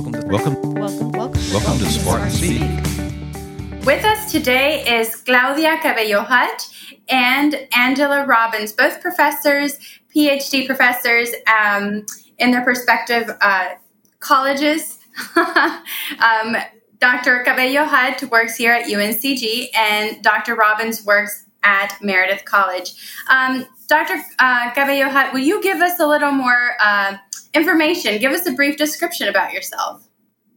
Welcome to welcome welcome welcome welcome to Spartan Speak. With us today is Claudia Cabello Hutt and Angela Robbins, both professors, PhD professors um, in their respective uh, colleges. um, Dr. Cabello Hutt works here at UNCG, and Dr. Robbins works at Meredith College. Um, Dr. Uh, Cabello will you give us a little more uh, information? Give us a brief description about yourself.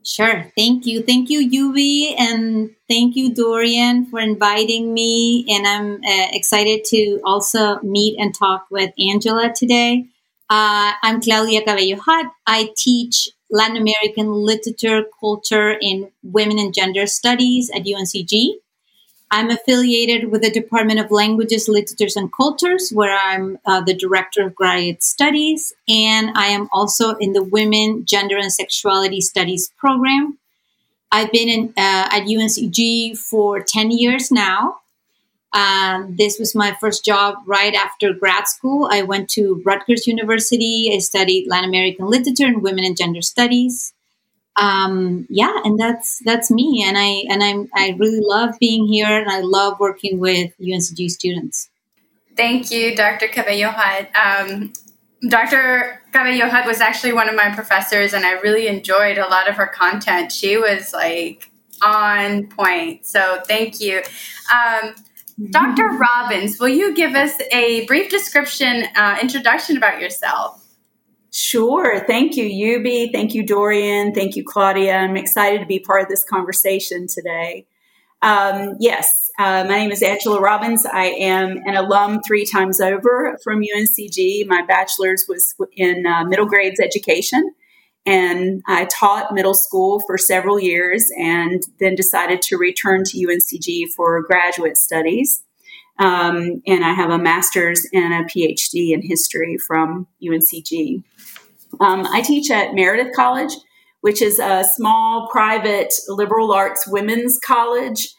Sure. Thank you. Thank you, Yubi, and thank you, Dorian, for inviting me. And I'm uh, excited to also meet and talk with Angela today. Uh, I'm Claudia Cabello. I teach Latin American literature, culture, and women and gender studies at UNCG. I'm affiliated with the Department of Languages, Literatures, and Cultures, where I'm uh, the Director of Graduate Studies, and I am also in the Women, Gender, and Sexuality Studies program. I've been in, uh, at UNCG for 10 years now. Um, this was my first job right after grad school. I went to Rutgers University. I studied Latin American literature and women and gender studies um, yeah, and that's that's me, and I and I'm I really love being here, and I love working with UNCG students. Thank you, Dr. Cabello Hutt. Um, Dr. Cabello Hutt was actually one of my professors, and I really enjoyed a lot of her content. She was like on point. So thank you. Um, Dr. Robbins, will you give us a brief description, uh, introduction about yourself? Sure. Thank you, Yubi. Thank you, Dorian. Thank you, Claudia. I'm excited to be part of this conversation today. Um, yes, uh, my name is Angela Robbins. I am an alum three times over from UNCG. My bachelor's was in uh, middle grades education, and I taught middle school for several years and then decided to return to UNCG for graduate studies. Um, and I have a master's and a PhD in history from UNCG. Um, I teach at Meredith College, which is a small private liberal arts women's college.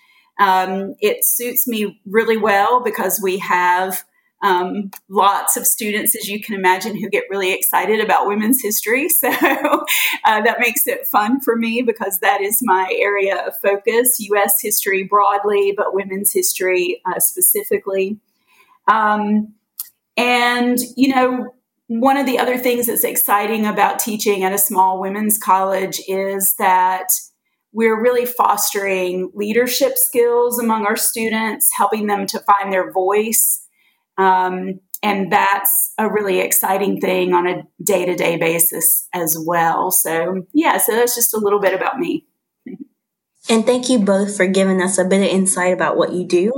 Um, it suits me really well because we have um, lots of students, as you can imagine, who get really excited about women's history. So uh, that makes it fun for me because that is my area of focus U.S. history broadly, but women's history uh, specifically. Um, and, you know, one of the other things that's exciting about teaching at a small women's college is that we're really fostering leadership skills among our students, helping them to find their voice. Um, and that's a really exciting thing on a day to day basis as well. So, yeah, so that's just a little bit about me. And thank you both for giving us a bit of insight about what you do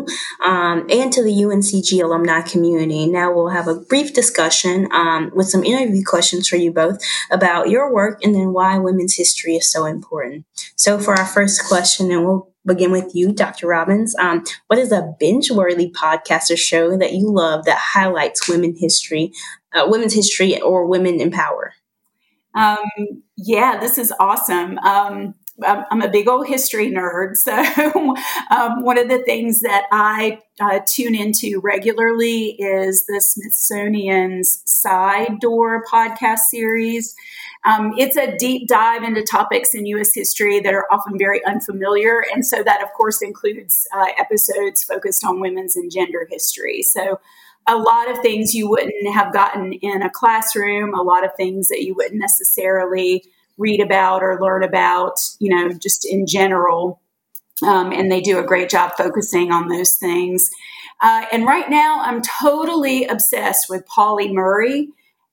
um, and to the UNCG alumni community. Now we'll have a brief discussion um, with some interview questions for you both about your work and then why women's history is so important. So, for our first question, and we'll begin with you, Dr. Robbins. Um, what is a binge-worthy podcast or show that you love that highlights women history, uh, women's history, or women in power? Um, yeah, this is awesome. I'm a big old history nerd. So, um, one of the things that I uh, tune into regularly is the Smithsonian's Sidedoor podcast series. Um, it's a deep dive into topics in U.S. history that are often very unfamiliar. And so, that of course includes uh, episodes focused on women's and gender history. So, a lot of things you wouldn't have gotten in a classroom, a lot of things that you wouldn't necessarily read about or learn about, you know, just in general. Um, and they do a great job focusing on those things. Uh, and right now, I'm totally obsessed with Pauli Murray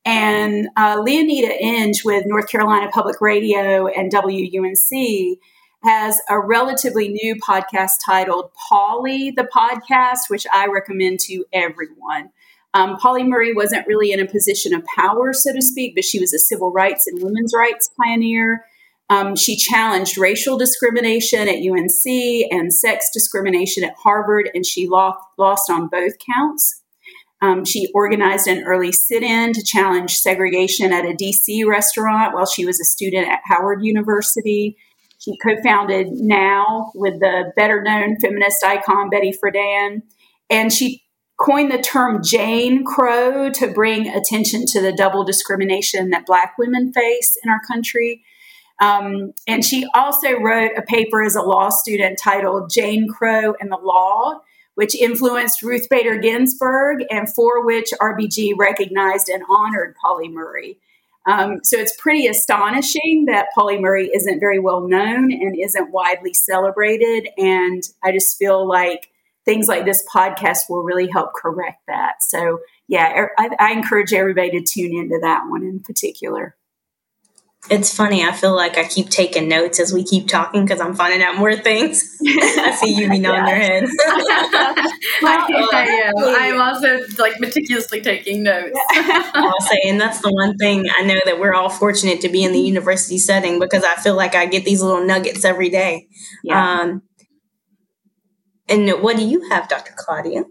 and uh, Leoneda Inge with North Carolina Public Radio and WUNC has a relatively new podcast titled Pauli the Podcast, which I recommend to everyone. Um, Pauli Murray wasn't really in a position of power, so to speak, but she was a civil rights and women's rights pioneer. Um, she challenged racial discrimination at UNC and sex discrimination at Harvard, and she lost, lost on both counts. Um, she organized an early sit in to challenge segregation at a DC restaurant while she was a student at Howard University. She co founded NOW with the better known feminist icon Betty Friedan. And she coined the term Jane Crow to bring attention to the double discrimination that Black women face in our country. Um, and she also wrote a paper as a law student titled Jane Crow and the Law, which influenced Ruth Bader Ginsburg and for which RBG recognized and honored Pauli Murray. Um, so it's pretty astonishing that Pauli Murray isn't very well known and isn't widely celebrated. And I just feel like things like this podcast will really help correct that. So, yeah, er, I, I encourage everybody to tune into that one in particular. It's funny. I feel like I keep taking notes as we keep talking because I'm finding out more things. I see Yubi nodding your head. well, I am. I'm also like meticulously taking notes. I'll say, and that's the one thing I know that we're all fortunate to be in the university setting because I feel like I get these little nuggets every day. Yeah. Um, and what do you have, Dr. Claudia?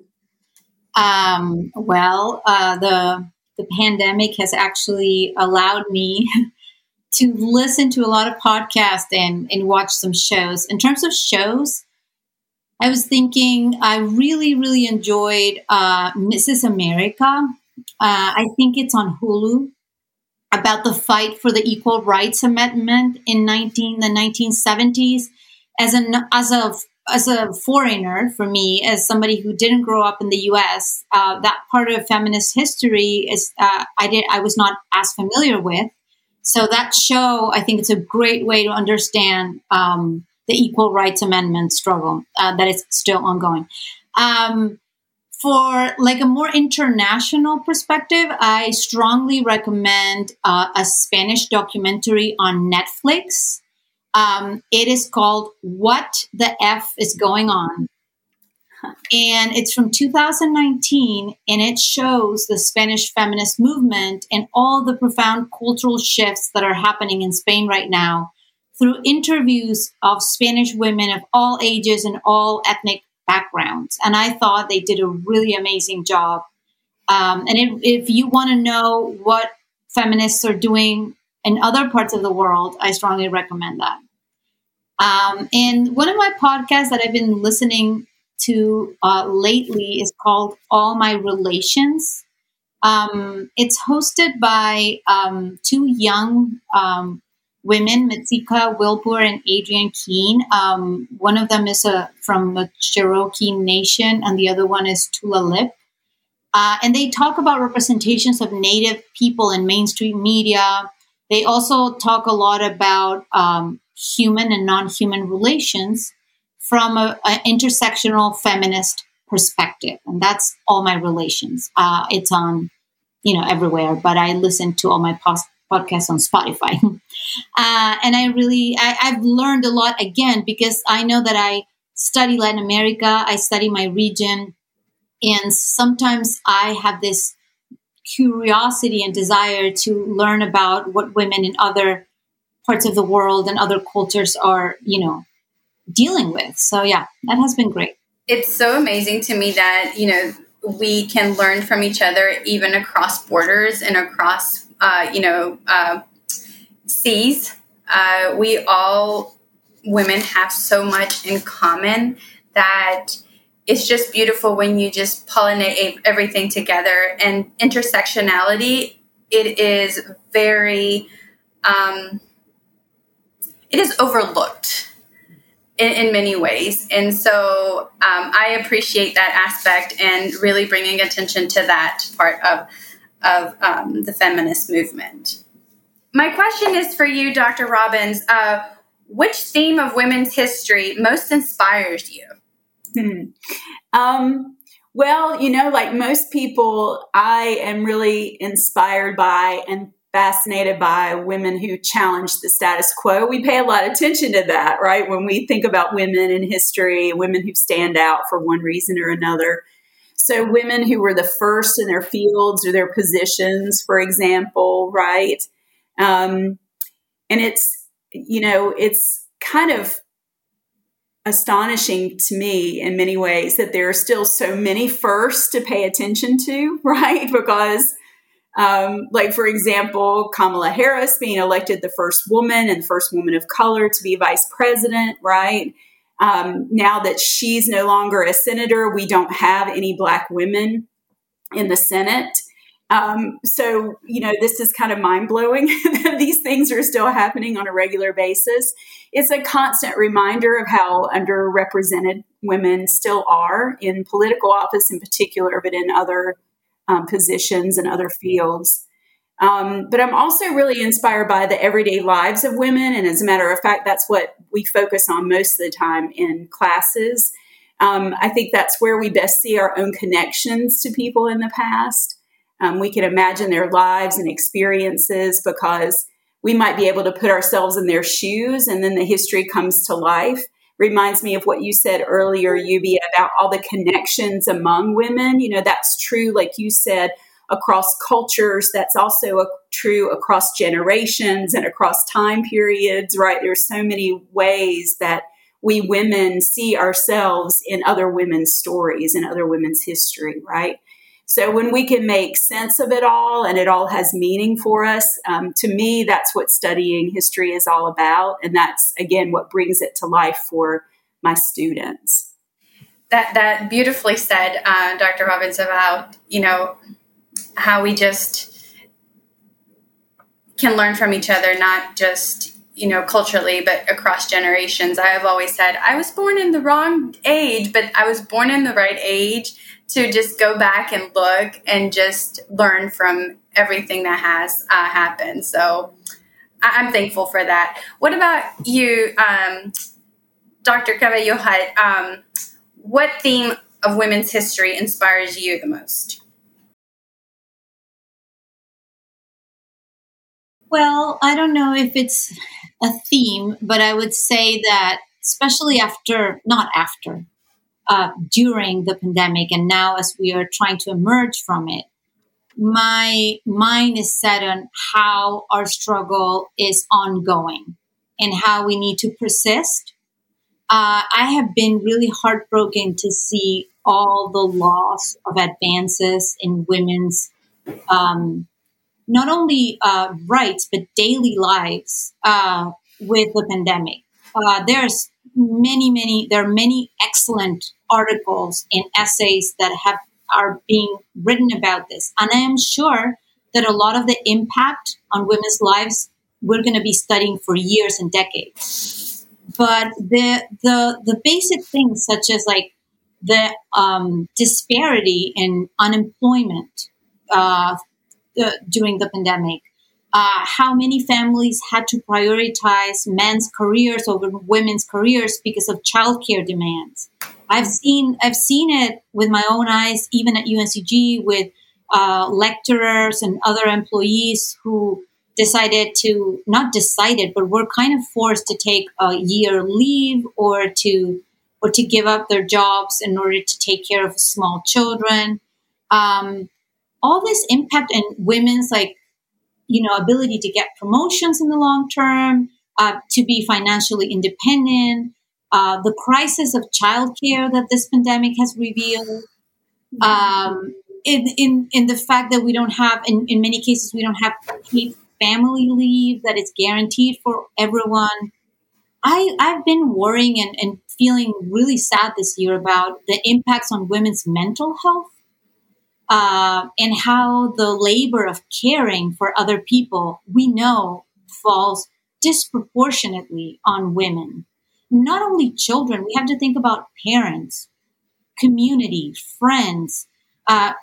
Um, well, uh, the the pandemic has actually allowed me to listen to a lot of podcasts and, and watch some shows. In terms of shows, I was thinking I really, really enjoyed uh, Mrs. America. Uh, I think it's on Hulu about the fight for the Equal Rights Amendment in 19 the 1970s. As an as a as a foreigner, for me, as somebody who didn't grow up in the U.S., uh, that part of feminist history is uh, I did I was not as familiar with. So that show, I think it's a great way to understand um, the Equal Rights Amendment struggle uh, that is still ongoing. Um, for like a more international perspective, I strongly recommend uh, a Spanish documentary on Netflix. Um, it is called "What the F is Going On," and it's from 2019 and it shows the Spanish feminist movement and all the profound cultural shifts that are happening in Spain right now through interviews of Spanish women of all ages and all ethnic backgrounds. And I thought they did a really amazing job. Um, and if, if you want to know what feminists are doing in other parts of the world, I strongly recommend that. Um, and one of my podcasts that I've been listening to uh, lately is called All My Relations. Um, it's hosted by um, two young um, women, Matika Wilbur and Adrienne Keene. Um, one of them is a, from the Cherokee Nation, and the other one is Tulalip. Uh, and they talk about representations of Native people in mainstream media. They also talk a lot about um, human and non human relations from an intersectional feminist perspective, and that's all my relations. Uh, it's on, you know, everywhere, but I listen to all my post- podcasts on Spotify, uh, and I really I, I've learned a lot again because I know that I study Latin America, I study my region, and sometimes I have this curiosity and desire to learn about what women in other parts of the world and other cultures are, you know, dealing with. So yeah, that has been great. It's so amazing to me that, you know, we can learn from each other even across borders and across, uh, you know, uh, seas. Uh, we all, women, have so much in common that it's just beautiful when you just pollinate everything together. And intersectionality, it is very, um, it is overlooked in, in many ways. And so um, I appreciate that aspect and really bringing attention to that part of, of um, the feminist movement. My question is for you, Dr. Robbins. Uh, which theme of women's history most inspires you? Hmm. Um, well, you know, like most people, I am really inspired by and fascinated by women who challenge the status quo. We pay a lot of attention to that, right? When we think about women in history, women who stand out for one reason or another. So, women who were the first in their fields or their positions, for example, right? Um, and it's, you know, it's kind of astonishing to me in many ways that there are still so many firsts to pay attention to, right? Because um, like, for example, Kamala Harris being elected the first woman and the first woman of color to be vice president, right? Um, now that she's no longer a senator, we don't have any black women in the Senate. Um, so, you know, this is kind of mind blowing that these things are still happening on a regular basis. It's a constant reminder of how underrepresented women still are in political office in particular, but in other um, positions and other fields. Um, but I'm also really inspired by the everyday lives of women. And as a matter of fact, that's what we focus on most of the time in classes. Um, I think that's where we best see our own connections to people in the past. Um, we can imagine their lives and experiences because we might be able to put ourselves in their shoes and then the history comes to life. Reminds me of what you said earlier, Yubi, about all the connections among women. You know, that's true, like you said, across cultures. That's also a, true across generations and across time periods, right? There's so many ways that we women see ourselves in other women's stories and other women's history, right? So when we can make sense of it all and it all has meaning for us, um, to me, that's what studying history is all about. And that's, again, what brings it to life for my students. That, that beautifully said, uh, Dr. Robbins, about, you know, how we just can learn from each other, not just, you know, culturally, but across generations. I have always said, I was born in the wrong age, but I was born in the right age to just go back and look and just learn from everything that has uh, happened. So I- am thankful for that. What about you, um, Dr. Cabello Um, what theme of women's history inspires you the most? Well, I don't know if it's a theme, but I would say that, especially after, not after, uh, during the pandemic and now as we are trying to emerge from it, my mind is set on how our struggle is ongoing and how we need to persist. Uh, I have been really heartbroken to see all the loss of advances in women's um, not only uh, rights but daily lives uh, with the pandemic. Uh, there's many, many, there are many excellent articles and essays that have are being written about this. And I am sure that a lot of the impact on women's lives we're going to be studying for years and decades. But the the the basic things such as like the um, disparity in unemployment uh, the, during the pandemic, uh, how many families had to prioritize men's careers over women's careers because of childcare demands. I've seen I've seen it with my own eyes, even at UNCG, with uh, lecturers and other employees who decided to not decided, but were kind of forced to take a year leave or to or to give up their jobs in order to take care of small children. Um, all this impact and women's like you know, ability to get promotions in the long term, uh, to be financially independent, uh, the crisis of childcare that this pandemic has revealed, um, in, in, in the fact that we don't have, in, in many cases, we don't have paid family leave that is guaranteed for everyone. I, I've been worrying and, and feeling really sad this year about the impacts on women's mental health uh, and how the labor of caring for other people we know falls disproportionately on women. Not only children, we have to think about parents, community, friends. Uh,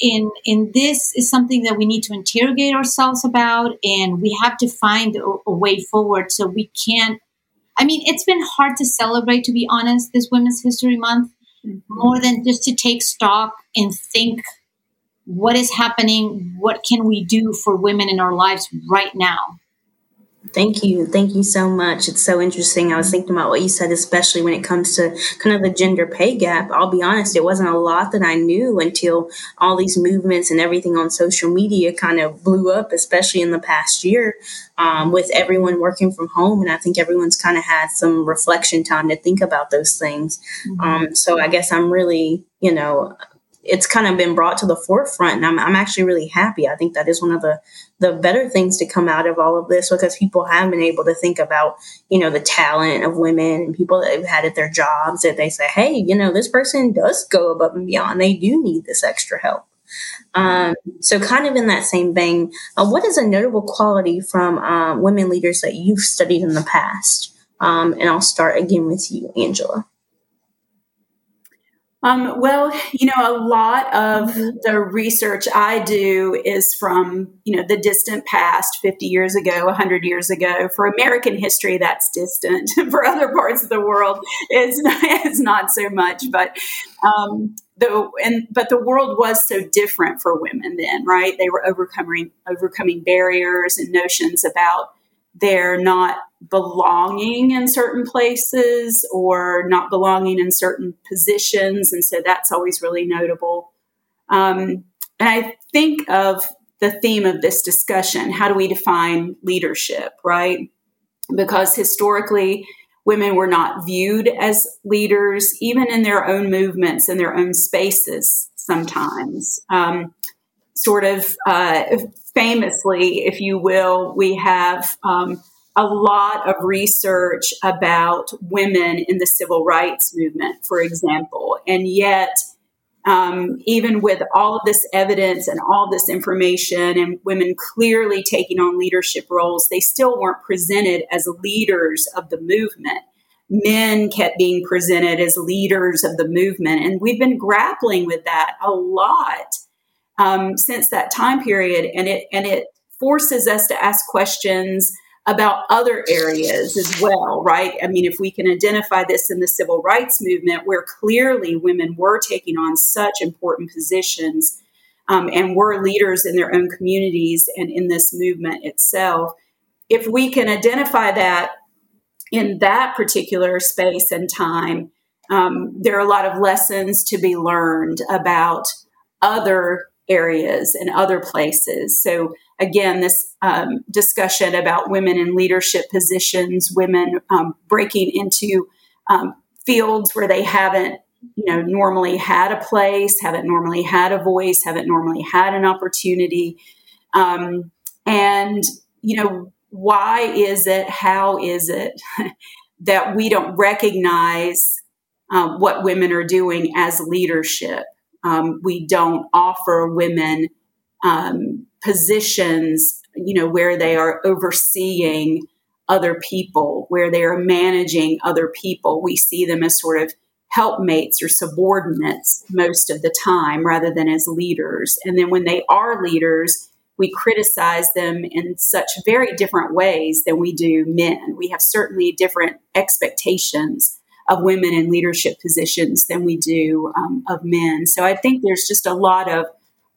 in in this is something that we need to interrogate ourselves about, and we have to find a, a way forward. So we can't. I mean, it's been hard to celebrate, to be honest, this Women's History Month, mm-hmm. more than just to take stock and think what is happening what can we do for women in our lives right now Thank you. Thank you so much. It's so interesting. I was thinking about what you said, especially when it comes to kind of the gender pay gap. I'll be honest, it wasn't a lot that I knew until all these movements and everything on social media kind of blew up, especially in the past year um, with everyone working from home. And I think everyone's kind of had some reflection time to think about those things. Mm-hmm. Um, so I guess I'm really, you know, it's kind of been brought to the forefront and I'm, I'm actually really happy i think that is one of the the better things to come out of all of this because people have been able to think about you know the talent of women and people that have had at their jobs that they say hey you know this person does go above and beyond they do need this extra help Um, so, kind of in that same vein, uh, what is a notable quality from uh, women leaders that you've studied in the past? Um, and I'll start again with you, Angela. Um, well, you know, a lot of mm-hmm. the research I do is from, you know, the distant past, 50 years ago, 100 years ago. For American history, that's distant. For other parts of the world, it's not, it's not so much. But um, the and but the world was so different for women then, right? They were overcoming overcoming barriers and notions about they're not belonging in certain places or not belonging in certain positions. And so that's always really notable. Um, and I think of the theme of this discussion how do we define leadership, right? Because historically, women were not viewed as leaders, even in their own movements and their own spaces sometimes. Um, sort of uh, famously, if you will, we have um, a lot of research about women in the civil rights movement, for example. And yet, um, even with all of this evidence and all this information, and women clearly taking on leadership roles, they still weren't presented as leaders of the movement. Men kept being presented as leaders of the movement. And we've been grappling with that a lot um, since that time period, and it and it forces us to ask questions about other areas as well, right? I mean, if we can identify this in the civil rights movement, where clearly women were taking on such important positions um, and were leaders in their own communities and in this movement itself, if we can identify that in that particular space and time, um, there are a lot of lessons to be learned about other areas and other places. So, again, this um, discussion about women in leadership positions, women um, breaking into um, fields where they haven't, you know, normally had a place, haven't normally had a voice, haven't normally had an opportunity, um, and you know, why is it? How is it that we don't recognize uh, what women are doing as leadership? um, we don't offer women um, positions, you know, where they are overseeing other people, where they are managing other people. We see them as sort of helpmates or subordinates most of the time rather than as leaders. And then when they are leaders, we criticize them in such very different ways than we do men. We have certainly different expectations of women in leadership positions than we do um, of men. So I think there's just a lot of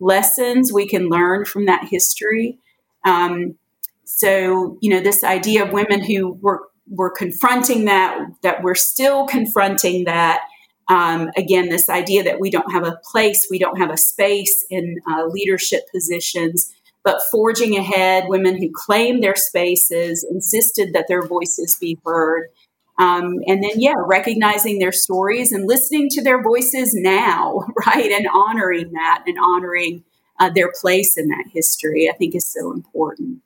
lessons we can learn from that history. Um, so you know, this idea of women who were were confronting that, that we're still confronting that. Um, again, this idea that we don't have a place, we don't have a space in uh, leadership positions, but forging ahead, women who claimed their spaces, insisted that their voices be heard, um, and then, yeah, recognizing their stories and listening to their voices now, right? And honoring that and honoring uh, their place in that history, I think is so important.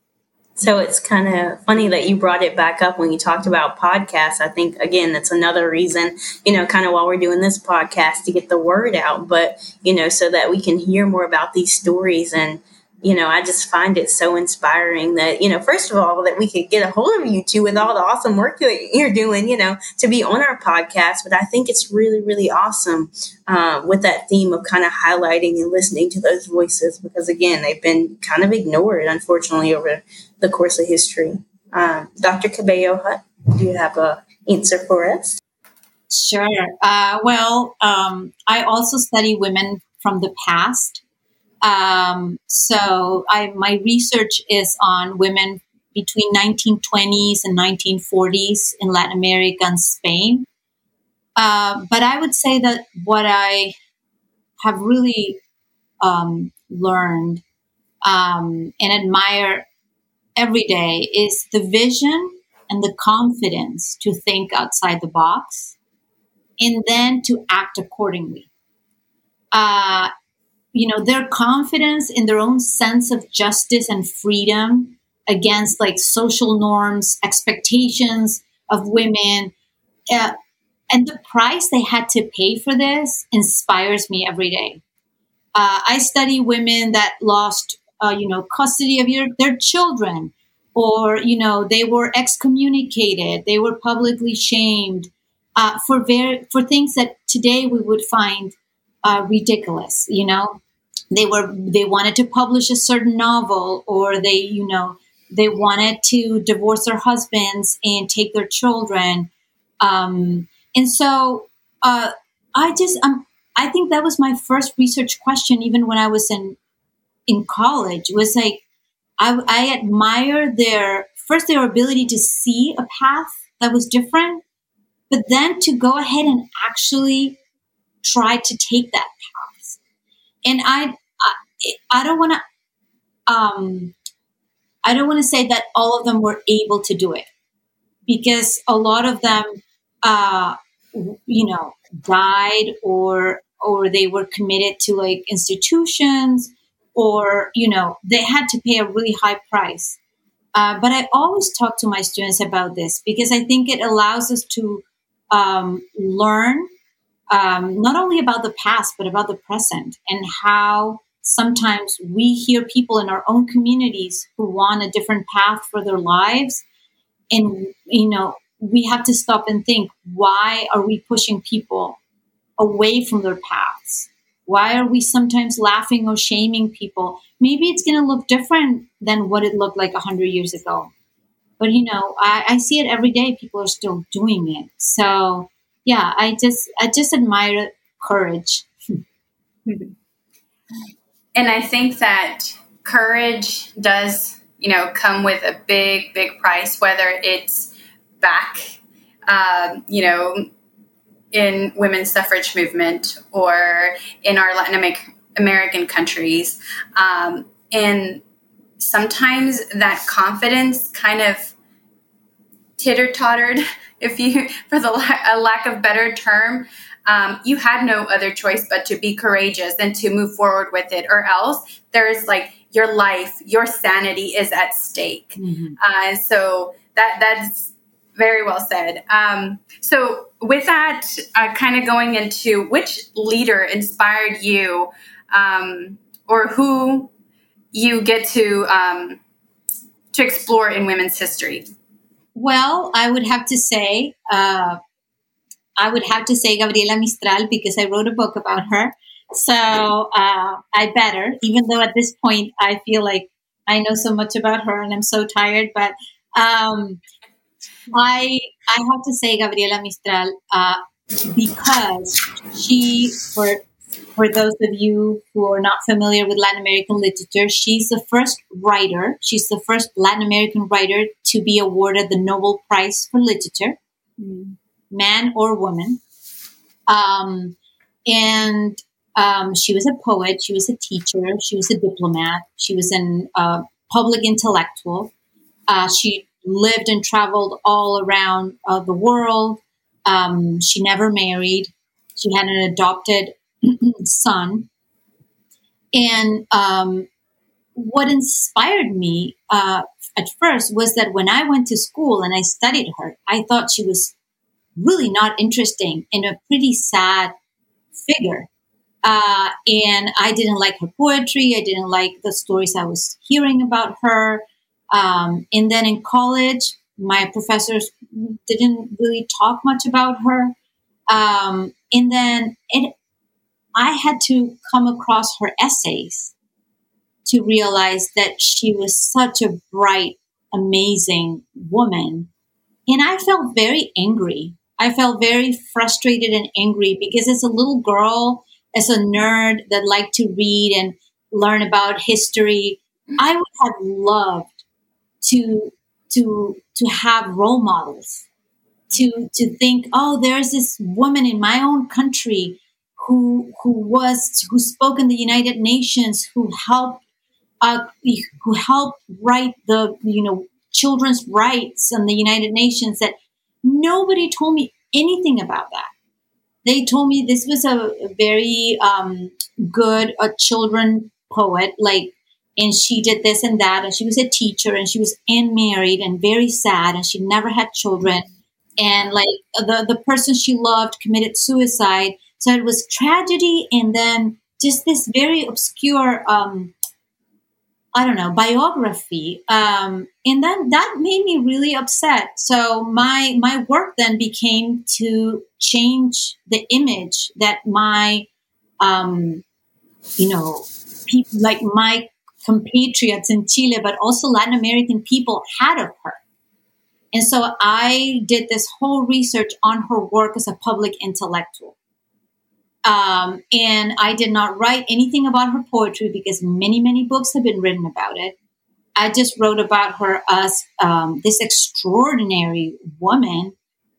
So it's kind of funny that you brought it back up when you talked about podcasts. I think, again, that's another reason, you know, kind of while we're doing this podcast to get the word out, but, you know, so that we can hear more about these stories and, you know, I just find it so inspiring that, you know, first of all, that we could get a hold of you two with all the awesome work that you're doing, you know, to be on our podcast. But I think it's really, really awesome uh, with that theme of kind of highlighting and listening to those voices because, again, they've been kind of ignored, unfortunately, over the course of history. Uh, Dr. Cabello Hutt, do you have a answer for us? Sure. Uh, well, um, I also study women from the past. Um, so I, my research is on women between 1920s and 1940s in Latin America and Spain. Uh, but I would say that what I have really um, learned um, and admire every day is the vision and the confidence to think outside the box and then to act accordingly. Uh, you know their confidence in their own sense of justice and freedom against like social norms expectations of women uh, and the price they had to pay for this inspires me every day Uh, I study women that lost, uh, you know, custody of your, their children, or you know, they were excommunicated, they were publicly shamed uh, for very for things that today we would find uh, ridiculous. You know, they were they wanted to publish a certain novel, or they, you know, they wanted to divorce their husbands and take their children. Um, and so uh, I just, um, I think that was my first research question, even when I was in in college. Was like, I, I admire their first their ability to see a path that was different, but then to go ahead and actually try to take that path. And I, I, I don't want to, um, I don't want to say that all of them were able to do it because a lot of them, uh, you know, died or or they were committed to like institutions or you know they had to pay a really high price. Uh, but I always talk to my students about this because I think it allows us to um, learn um, not only about the past but about the present and how sometimes we hear people in our own communities who want a different path for their lives. And you know we have to stop and think why are we pushing people away from their paths? Why are we sometimes laughing or shaming people? Maybe it's going to look different than what it looked like 100 years ago. But you know I, I see it every day. People are still doing it. So yeah i just i just admire courage And I think that courage does, you know, come with a big, big price, whether it's back, um, you know, in women's suffrage movement or in our Latin American countries. Um, and sometimes that confidence kind of titter tottered, if you, for the la- a lack of better term, um, you had no other choice but to be courageous and to move forward with it, or else there's like your life, your sanity is at stake. Mm-hmm. Uh, so that that's very well said. Um, so with that, uh, kind of going into which leader inspired you, um, or who you get to um, to explore in women's history. Well, I would have to say uh, I would have to say Gabriela Mistral because I wrote a book about her. So uh, I better, even though at this point I feel like I know so much about her and I'm so tired. But um, I I have to say Gabriela Mistral uh, because she, for for those of you who are not familiar with Latin American literature, she's the first writer. She's the first Latin American writer to be awarded the Nobel Prize for Literature. Mm man or woman. Um, and um, she was a poet, she was a teacher, she was a diplomat, she was a uh, public intellectual. Uh, she lived and traveled all around uh, the world. Um, she never married. She had an adopted son. And um, what inspired me uh, at first was that when I went to school and I studied her, I thought she was really not interesting and a pretty sad figure. Uh, and I didn't like her poetry. I didn't like the stories I was hearing about her. Um, and then in college, my professors didn't really talk much about her. Um, and then it, I had to come across her essays to realize that she was such a bright, amazing woman. And I felt very angry I felt very frustrated and angry because as a little girl, as a nerd that liked to read and learn about history, I would have loved to to to have role models, to to think, oh, there's this woman in my own country who who was who spoke in the United Nations, who helped uh, who helped write the you know children's rights in the United Nations that Nobody told me anything about that. They told me this was a, very um, good a children poet, like, and she did this and that, and she was a teacher, and she was unmarried and very sad, and she never had children, and like the the person she loved committed suicide. So it was tragedy, and then just this very obscure um, I don't know, biography. Um, and then that made me really upset. So my my work then became to change the image that my um, you know, people like my compatriots in Chile, but also Latin American people had of her. And so I did this whole research on her work as a public intellectual. Um, and I did not write anything about her poetry because many, many books have been written about it. I just wrote about her as um, this extraordinary woman.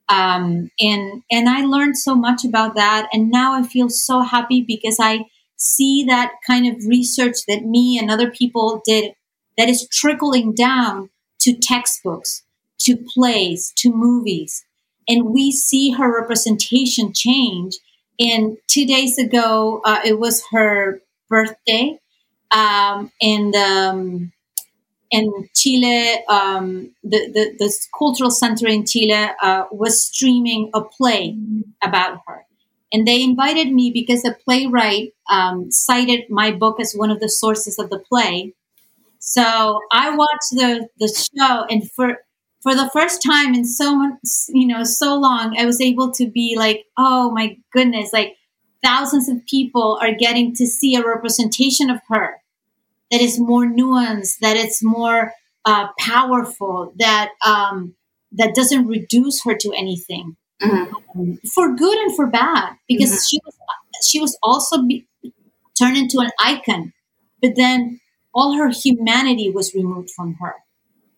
Um, and, and I learned so much about that. And now I feel so happy because I see that kind of research that me and other people did that is trickling down to textbooks, to plays, to movies. And we see her representation change and two days ago, uh, it was her birthday. Um, and um, in Chile, um, the, the, the, cultural center in Chile uh, was streaming a play about her. And they invited me because the playwright um, cited my book as one of the sources of the play. So I watched the, the show, and for for the first time in so much, you know, so long, I was able to be like, oh my goodness, like thousands of people are getting to see a representation of her that is more nuanced, that it's more uh, powerful, that um, that doesn't reduce her to anything, mm-hmm. um, for good and for bad, because mm-hmm. she was she was also be, turned into an icon, but then all her humanity was removed from her.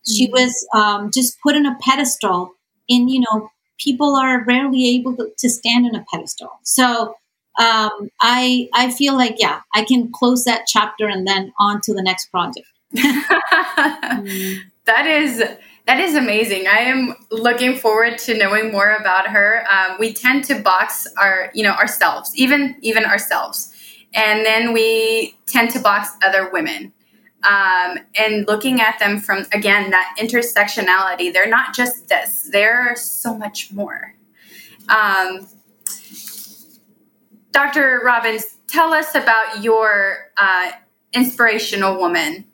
She mm-hmm. was um, just put on a pedestal, and you know, people are rarely able to, to stand on a pedestal. So um, I I feel like yeah, I can close that chapter and then on to the next project. That is that is amazing. I am looking forward to knowing more about her. Um, we tend to box our you know ourselves, even even ourselves, and then we tend to box other women um, and looking at them from again that intersectionality they're not just this they're so much more um, dr robbins tell us about your uh, inspirational woman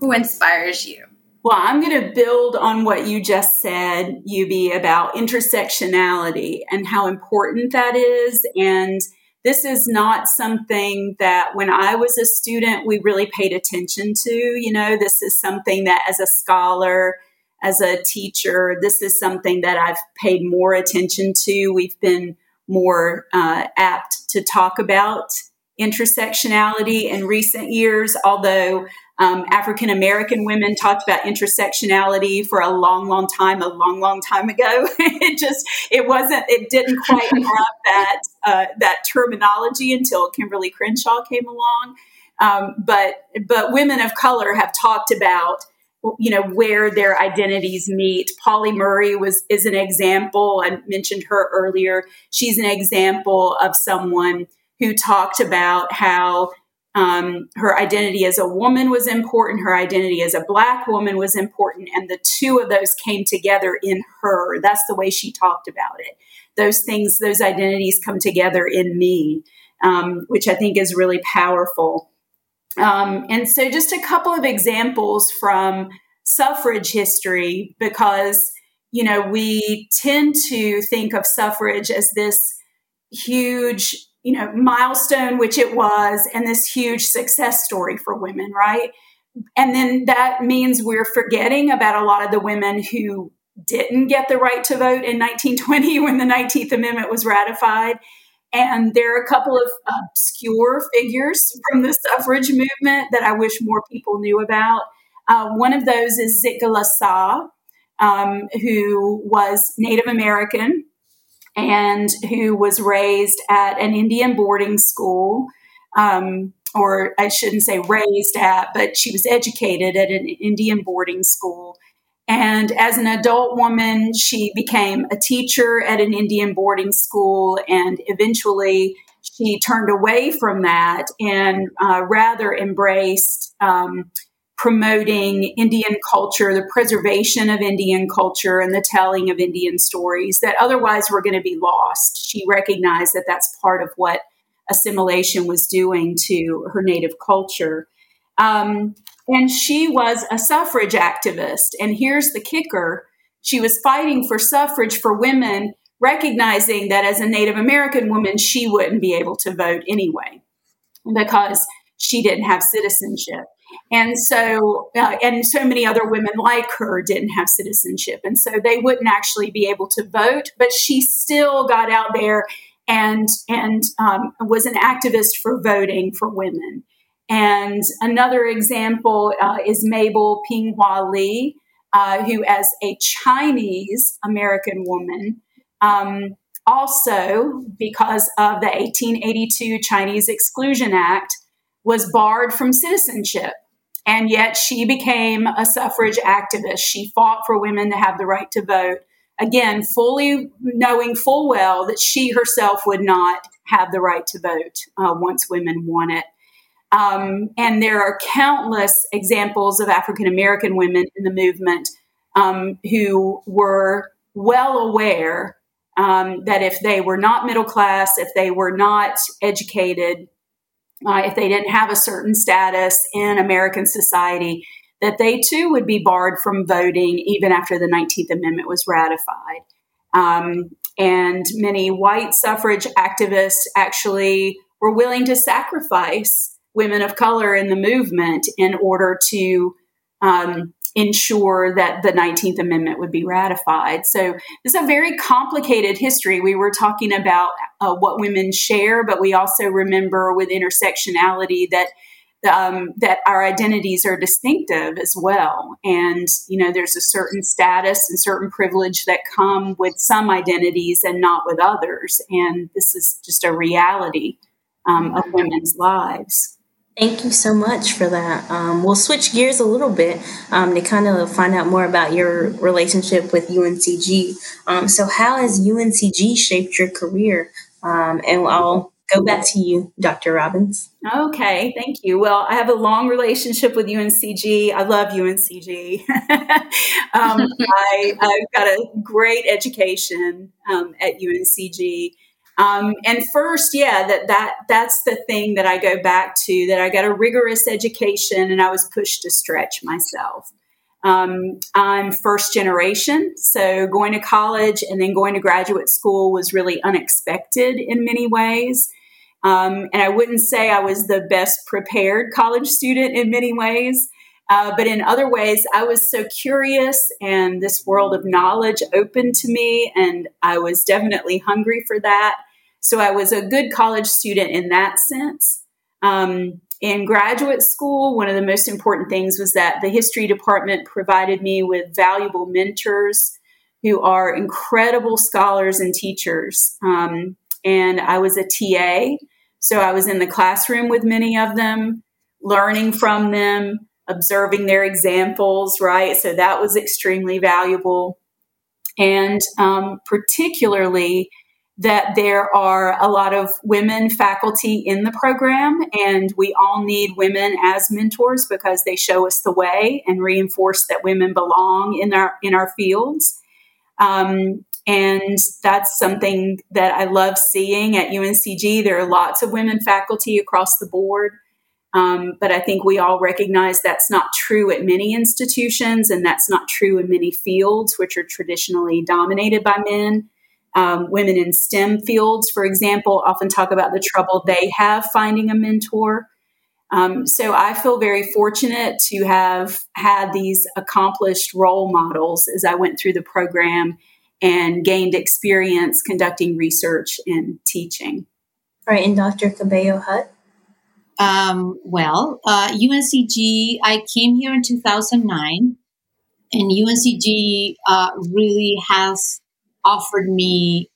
who inspires you well, I'm going to build on what you just said, Yubi, about intersectionality and how important that is. And this is not something that when I was a student, we really paid attention to. You know, this is something that as a scholar, as a teacher, this is something that I've paid more attention to. We've been more uh, apt to talk about intersectionality in recent years, although um, African American women talked about intersectionality for a long, long time, a long, long time ago. it just it wasn't it didn't quite have that uh, that terminology until Kimberlé Crenshaw came along. Um, but but women of color have talked about you know where their identities meet. Pauli Murray was is an example. I mentioned her earlier. She's an example of someone who talked about how um, her identity as a woman was important. Her identity as a black woman was important. And the two of those came together in her. That's the way she talked about it. Those things, those identities come together in me, um, which I think is really powerful. Um, and so, just a couple of examples from suffrage history, because, you know, we tend to think of suffrage as this huge you know, milestone, which it was, and this huge success story for women, right? And then that means we're forgetting about a lot of the women who didn't get the right to vote in 1920 when the 19th Amendment was ratified. And there are a couple of obscure figures from the suffrage movement that I wish more people knew about. Uh, one of those is Zitka Sa, um, who was Native American and who was raised at an Indian boarding school. Um, or I shouldn't say raised at, but she was educated at an Indian boarding school. And as an adult woman, she became a teacher at an Indian boarding school, and eventually she turned away from that and uh, rather embraced um, promoting Indian culture, the preservation of Indian culture, and the telling of Indian stories that otherwise were going to be lost. She recognized that that's part of what assimilation was doing to her native culture. Um, and she was a suffrage activist. And here's the kicker she was fighting for suffrage for women, recognizing that as a Native American woman, she wouldn't be able to vote anyway because she didn't have citizenship. And so, uh, and so many other women like her didn't have citizenship. And so they wouldn't actually be able to vote, but she still got out there and, and um, was an activist for voting for women. And another example uh, is Mabel Pinghua Lee, uh, who, as a Chinese American woman, um, also because of the 1882 Chinese Exclusion Act, was barred from citizenship. And yet she became a suffrage activist. She fought for women to have the right to vote. Again, fully knowing full well that she herself would not have the right to vote uh, once women won it. Um, and there are countless examples of African American women in the movement um, who were well aware um, that if they were not middle class, if they were not educated, uh, if they didn't have a certain status in American society, that they too would be barred from voting even after the 19th Amendment was ratified. Um, and many white suffrage activists actually were willing to sacrifice women of color in the movement in order to um, ensure that the 19th Amendment would be ratified. So this is a very complicated history. We were talking about uh, what women share, but we also remember with intersectionality that. Um, that our identities are distinctive as well. And, you know, there's a certain status and certain privilege that come with some identities and not with others. And this is just a reality um, of women's lives. Thank you so much for that. Um, we'll switch gears a little bit um, to kind of find out more about your relationship with UNCG. Um, so, how has UNCG shaped your career? Um, and I'll go back to you, Dr. Robbins. Okay, thank you. Well, I have a long relationship with UNCG. I love UNCG. Um, I, I, got a great education um, at UNCG. Um, and first, yeah, that that that's the thing that I go back to. That I got a rigorous education, and I was pushed to stretch myself. Um, I'm first generation, so going to college and then going to graduate school was really unexpected in many ways. Um, and I wouldn't say I was the best prepared college student in many ways. Uh, but in other ways, I was so curious, and this world of knowledge opened to me, and I was definitely hungry for that. So I was a good college student in that sense. Um, in graduate school, one of the most important things was that the history department provided me with valuable mentors who are incredible scholars and teachers. Um, and I was a TA, so I was in the classroom with many of them, learning from them observing their examples, right? So that was extremely valuable. And um, particularly that there are a lot of women faculty in the program, and we all need women as mentors because they show us the way and reinforce that women belong in our in our fields. Um, and that's something that I love seeing at UNCG. There are lots of women faculty across the board. Um, but I think we all recognize that's not true at many institutions, and that's not true in many fields, which are traditionally dominated by men. Um, women in STEM fields, for example, often talk about the trouble they have finding a mentor. Um, so I feel very fortunate to have had these accomplished role models as I went through the program and gained experience conducting research and teaching. All right, and Dr. Cabello Hutt? Um, well, uh, UNCG, I came here in 2009, and UNCG uh, really has offered me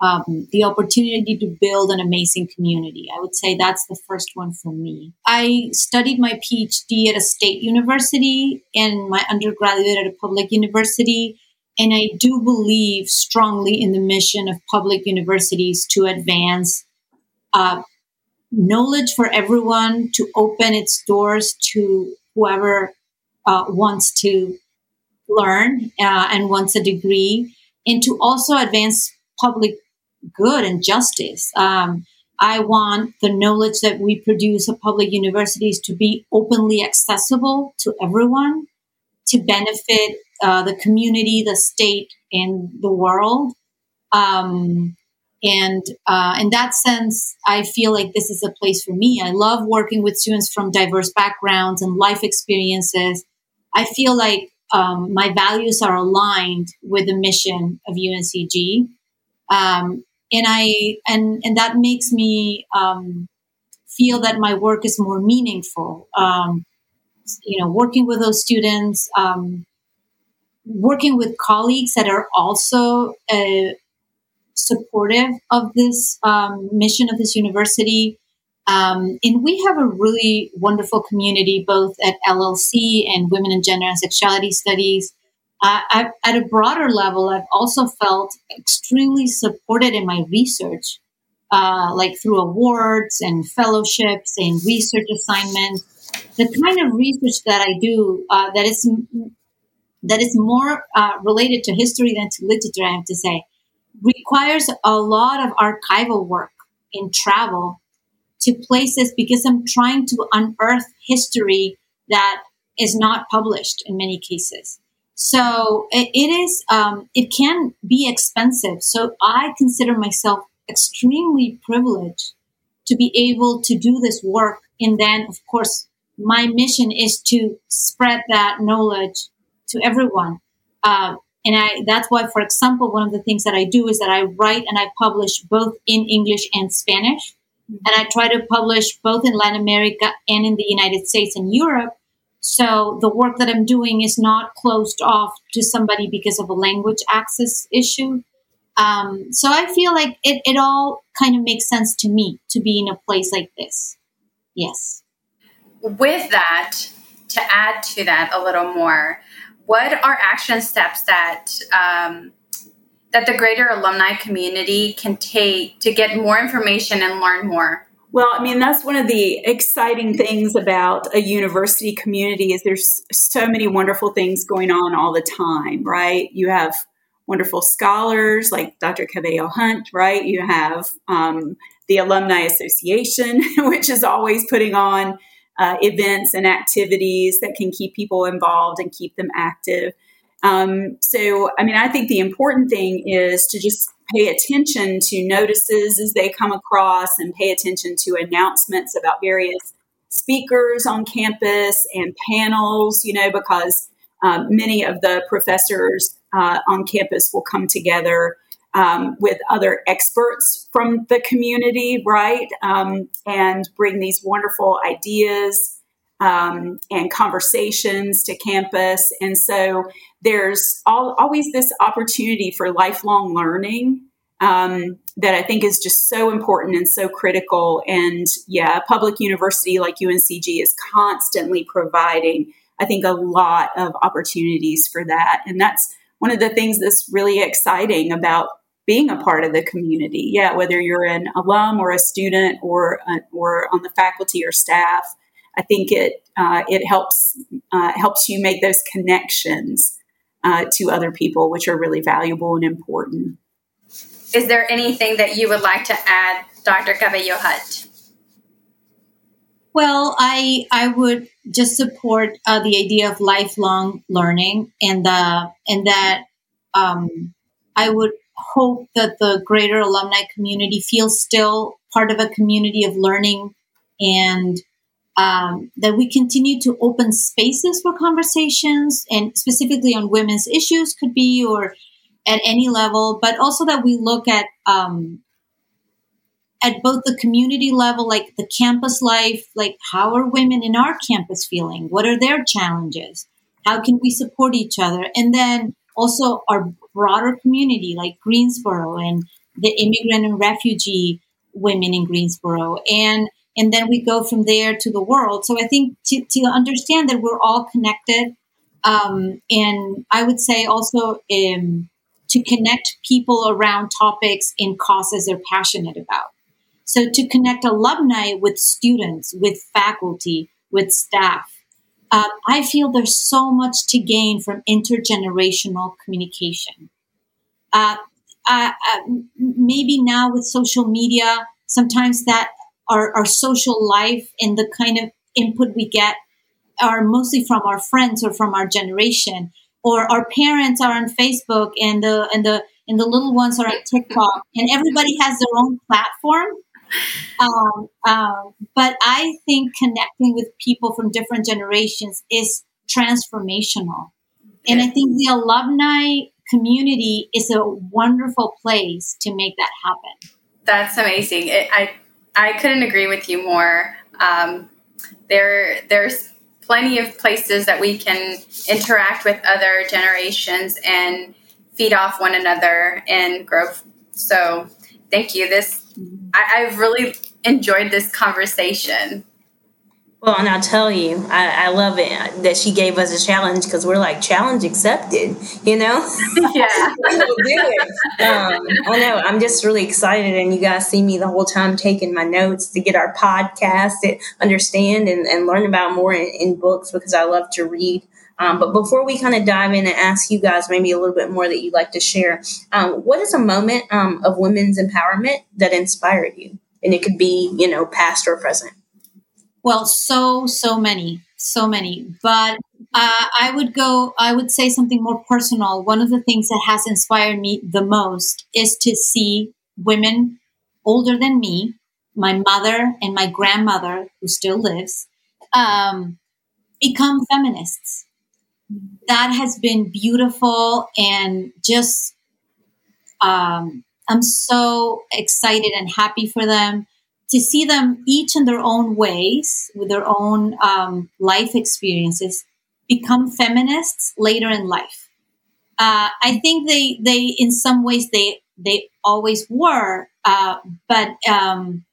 um, the opportunity to build an amazing community. I would say that's the first one for me. I studied my PhD at a state university and my undergraduate at a public university. And I do believe strongly in the mission of public universities to advance uh, knowledge for everyone to open its doors to whoever uh, wants to learn uh, and wants a degree, and to also advance public good and justice. Um, I want the knowledge that we produce at public universities to be openly accessible to everyone to benefit uh, the community, the state, and the world. Um, and uh, in that sense, I feel like this is a place for me. I love working with students from diverse backgrounds and life experiences. I feel like um, my values are aligned with the mission of UNCG. Um, and I and and that makes me um, feel that my work is more meaningful. Um, you know, working with those students, um, working with colleagues that are also uh, supportive of this um, mission of this university. Um, and we have a really wonderful community both at LLC and Women in Gender and Sexuality Studies. Uh, at a broader level, I've also felt extremely supported in my research, uh, like through awards and fellowships and research assignments. The kind of research that I do uh, that is that is more uh, related to history than to literature, I have to say, requires a lot of archival work in travel to places because I'm trying to unearth history that is not published in many cases. So it, it is, um, it can be expensive. So I consider myself extremely privileged to be able to do this work. And then, of course, my mission is to spread that knowledge to everyone. Uh, and I, that's why, for example, one of the things that I do is that I write and I publish both in English and Spanish. And I try to publish both in Latin America and in the United States and Europe. So the work that I'm doing is not closed off to somebody because of a language access issue. Um, so I feel like it, it all kind of makes sense to me to be in a place like this. Yes. With that, to add to that a little more, what are action steps that um, that the greater alumni community can take to get more information and learn more? Well, I mean, that's one of the exciting things about a university community is there's so many wonderful things going on all the time, right? You have wonderful scholars like Dr. Cabello Hutt, right? You have um, the Alumni Association, which is always putting on uh, events and activities that can keep people involved and keep them active. Um, so, I mean, I think the important thing is to just pay attention to notices as they come across and pay attention to announcements about various speakers on campus and panels, you know, because um, many of the professors uh, on campus will come together um, with other experts from the community, right? Um, and bring these wonderful ideas um, and conversations to campus. And so there's all, always this opportunity for lifelong learning um, that I think is just so important and so critical. And yeah, a public university like UNCG is constantly providing, I think, a lot of opportunities for that. And that's one of the things that's really exciting about being a part of the community. Yeah, whether you're an alum or a student or uh, or on the faculty or staff, I think it uh, it helps uh, helps you make those connections uh, to other people, which are really valuable and important. Is there anything that you would like to add, Dr. Cabello Hutt? Well, I I would just support uh, the idea of lifelong learning, and the and that um, I would hope that the greater alumni community feels still part of a community of learning and um, that we continue to open spaces for conversations and specifically on women's issues could be or at any level but also that we look at um, at both the community level like the campus life like how are women in our campus feeling? What are their challenges? How can we support each other? And then also our broader community like Greensboro and the immigrant and refugee women in Greensboro. And and then we go from there to the world. So I think to, to understand that we're all connected, um, and I would say also um, to connect people around topics and causes they're passionate about. So to connect alumni with students, with faculty, with staff, um, I feel there's so much to gain from intergenerational communication. Uh, uh, uh, maybe now with social media, sometimes that our, our social life and the kind of input we get are mostly from our friends or from our generation. Or our parents are on facebook and the and the and the little ones are on tiktok. And everybody has their own platform. Um, um, but i think connecting with people from different generations is transformational. And i think the alumni community is a wonderful place to make that happen. That's amazing. It, i i couldn't agree with you more um, there there's plenty of places that we can interact with other generations and feed off one another and grow. So, thank you. This I, I've really enjoyed this conversation. Well, and I'll tell you, I, I love it that she gave us a challenge because we're like challenge accepted, you know. Yeah, we'll do it. Um, I know. I'm just really excited, and you guys see me the whole time taking my notes to get our podcast to understand and, and learn about more in, in books because I love to read. Um, but before we kind of dive in and ask you guys maybe a little bit more that you'd like to share, um, what is a moment um, of women's empowerment that inspired you? And it could be, you know, past or present. Well, so, so many, so many. But uh, I would go, I would say something more personal. One of the things that has inspired me the most is to see women older than me, my mother and my grandmother, who still lives, um, become feminists. That has been beautiful and just, um, I'm so excited and happy for them to see them each in their own ways with their own um, life experiences become feminists later in life. Uh, I think they they in some ways they they always were, uh, but um,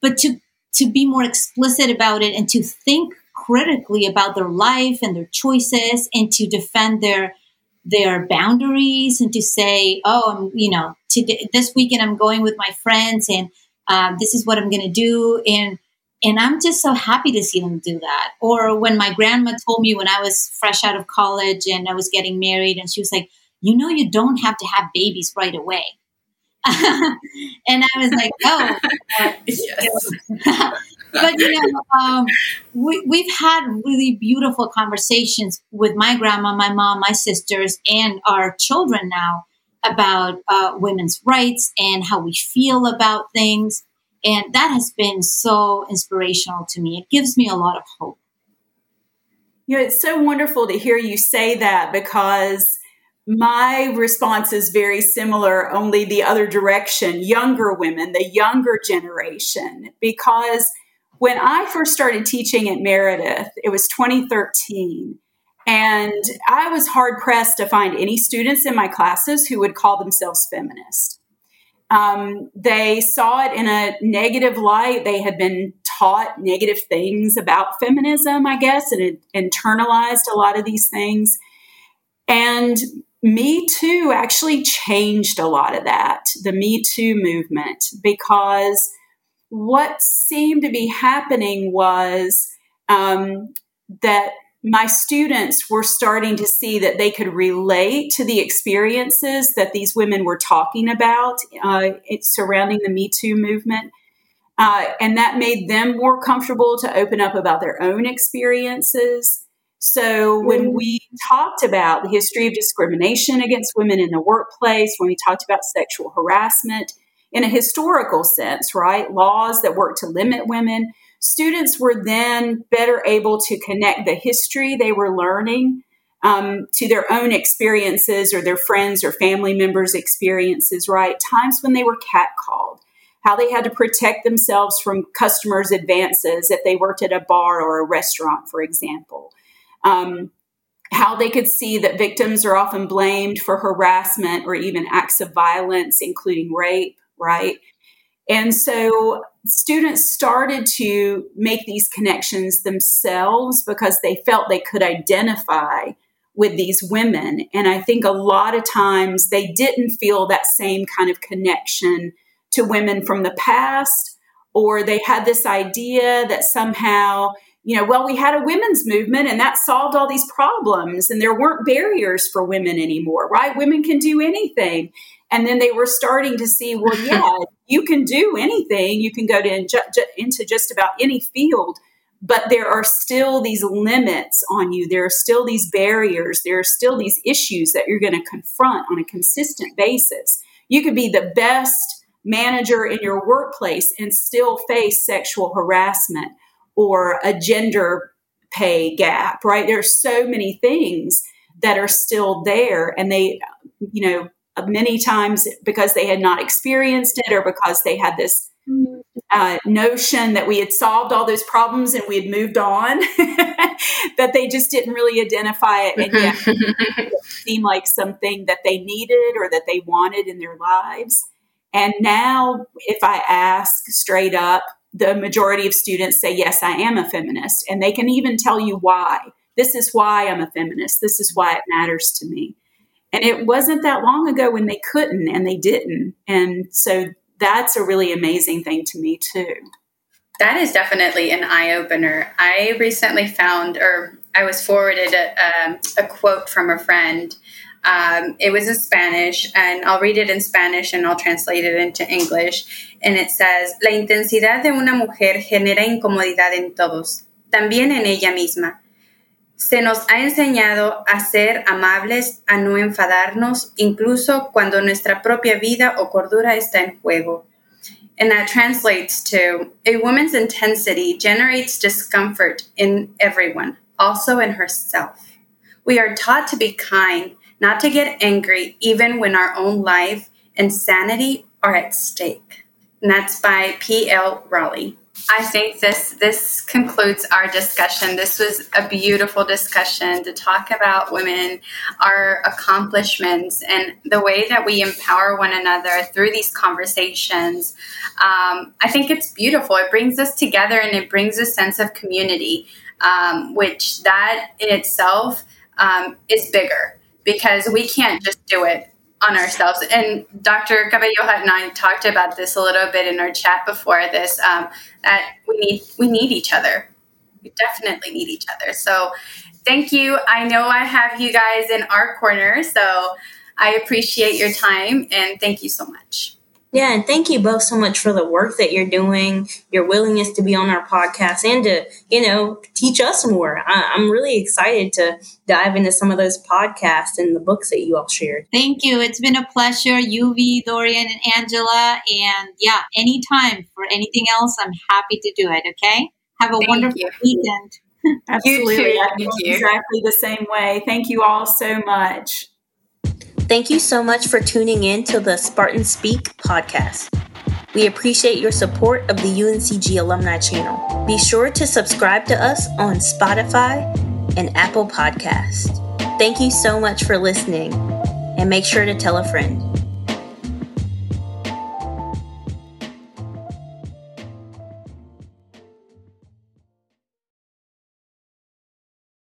but to to be more explicit about it and to think critically about their life and their choices and to defend their their boundaries and to say, oh, I'm you know today this weekend I'm going with my friends and um, this is what I'm going to do. And, and I'm just so happy to see them do that. Or when my grandma told me when I was fresh out of college and I was getting married, and she was like, you know, you don't have to have babies right away. and I was like, oh, but you know, um, we, we've had really beautiful conversations with my grandma, my mom, my sisters, and our children now about uh, women's rights and how we feel about things. And that has been so inspirational to me. It gives me a lot of hope. You know, it's so wonderful to hear you say that because my response is very similar, only the other direction younger women, the younger generation. Because when I first started teaching at Meredith, it was 2013. And I was hard pressed to find any students in my classes who would call themselves feminist. Um, they saw it in a negative light. They had been taught negative things about feminism, I guess, and it internalized a lot of these things. And Me Too actually changed a lot of that, the Me Too movement, because what seemed to be happening was um, that my students were starting to see that they could relate to the experiences that these women were talking about uh, surrounding the Me Too movement. Uh, and that made them more comfortable to open up about their own experiences. So when mm-hmm. we talked about the history of discrimination against women in the workplace, when we talked about sexual harassment in a historical sense, right? Laws that work to limit women, students were then better able to connect the history they were learning um, to their own experiences or their friends or family members' experiences, right? Times when they were catcalled, how they had to protect themselves from customers' advances if they worked at a bar or a restaurant, for example. Um, how they could see that victims are often blamed for harassment or even acts of violence, including rape, right? And so students started to make these connections themselves because they felt they could identify with these women. And I think a lot of times they didn't feel that same kind of connection to women from the past, or they had this idea that somehow, you know, well, we had a women's movement and that solved all these problems and there weren't barriers for women anymore, right? Women can do anything. And then they were starting to see, well, yeah, you can do anything. You can go to into just about any field, but there are still these limits on you. There are still these barriers. There are still these issues that you're going to confront on a consistent basis. You could be the best manager in your workplace and still face sexual harassment or a gender pay gap, right? There are so many things that are still there and they, you know, many times because they had not experienced it or because they had this uh, notion that we had solved all those problems and we had moved on, that they just didn't really identify it and yet it seemed like something that they needed or that they wanted in their lives. And now, if I ask straight up, the majority of students say, Yes, I am a feminist. And they can even tell you why. This is why I'm a feminist. This is why it matters to me. And it wasn't that long ago when they couldn't and they didn't. And so that's a really amazing thing to me, too. That is definitely an eye opener. I recently found, or I was forwarded a, a, a quote from a friend. Um, it was in Spanish, and I'll read it in Spanish and I'll translate it into English. And it says: La intensidad de una mujer genera incomodidad en todos, también en ella misma. Se nos ha enseñado a ser amables, a no enfadarnos, incluso cuando nuestra propia vida o cordura está en juego. And that translates to a woman's intensity generates discomfort in everyone, also in herself. We are taught to be kind, not to get angry, even when our own life and sanity are at stake. And that's by P.L. Raleigh. I think this this concludes our discussion. This was a beautiful discussion to talk about women, our accomplishments, and the way that we empower one another through these conversations. Um, I think it's beautiful. It brings us together and it brings a sense of community, um, which that in itself um, is bigger because we can't just do it on ourselves. And Dr. Cabello and I talked about this a little bit in our chat before this. Um, that we need we need each other. We definitely need each other. So thank you. I know I have you guys in our corner, so I appreciate your time and thank you so much. Yeah, and thank you both so much for the work that you're doing, your willingness to be on our podcast, and to, you know, teach us more. I, am really excited to dive into some of those podcasts and the books that you all shared. Thank you. It's been a pleasure, Yubi, Dorian, and Angela. And yeah, anytime for anything else, I'm happy to do it. Okay. Have a thank wonderful you. weekend. Absolutely. Exactly the same way. Thank you all so much. Thank you so much for tuning in to the Spartan Speak podcast. We appreciate your support of the UNCG Alumni Channel. Be sure to subscribe to us on Spotify and Apple Podcast. Thank you so much for listening, and make sure to tell a friend.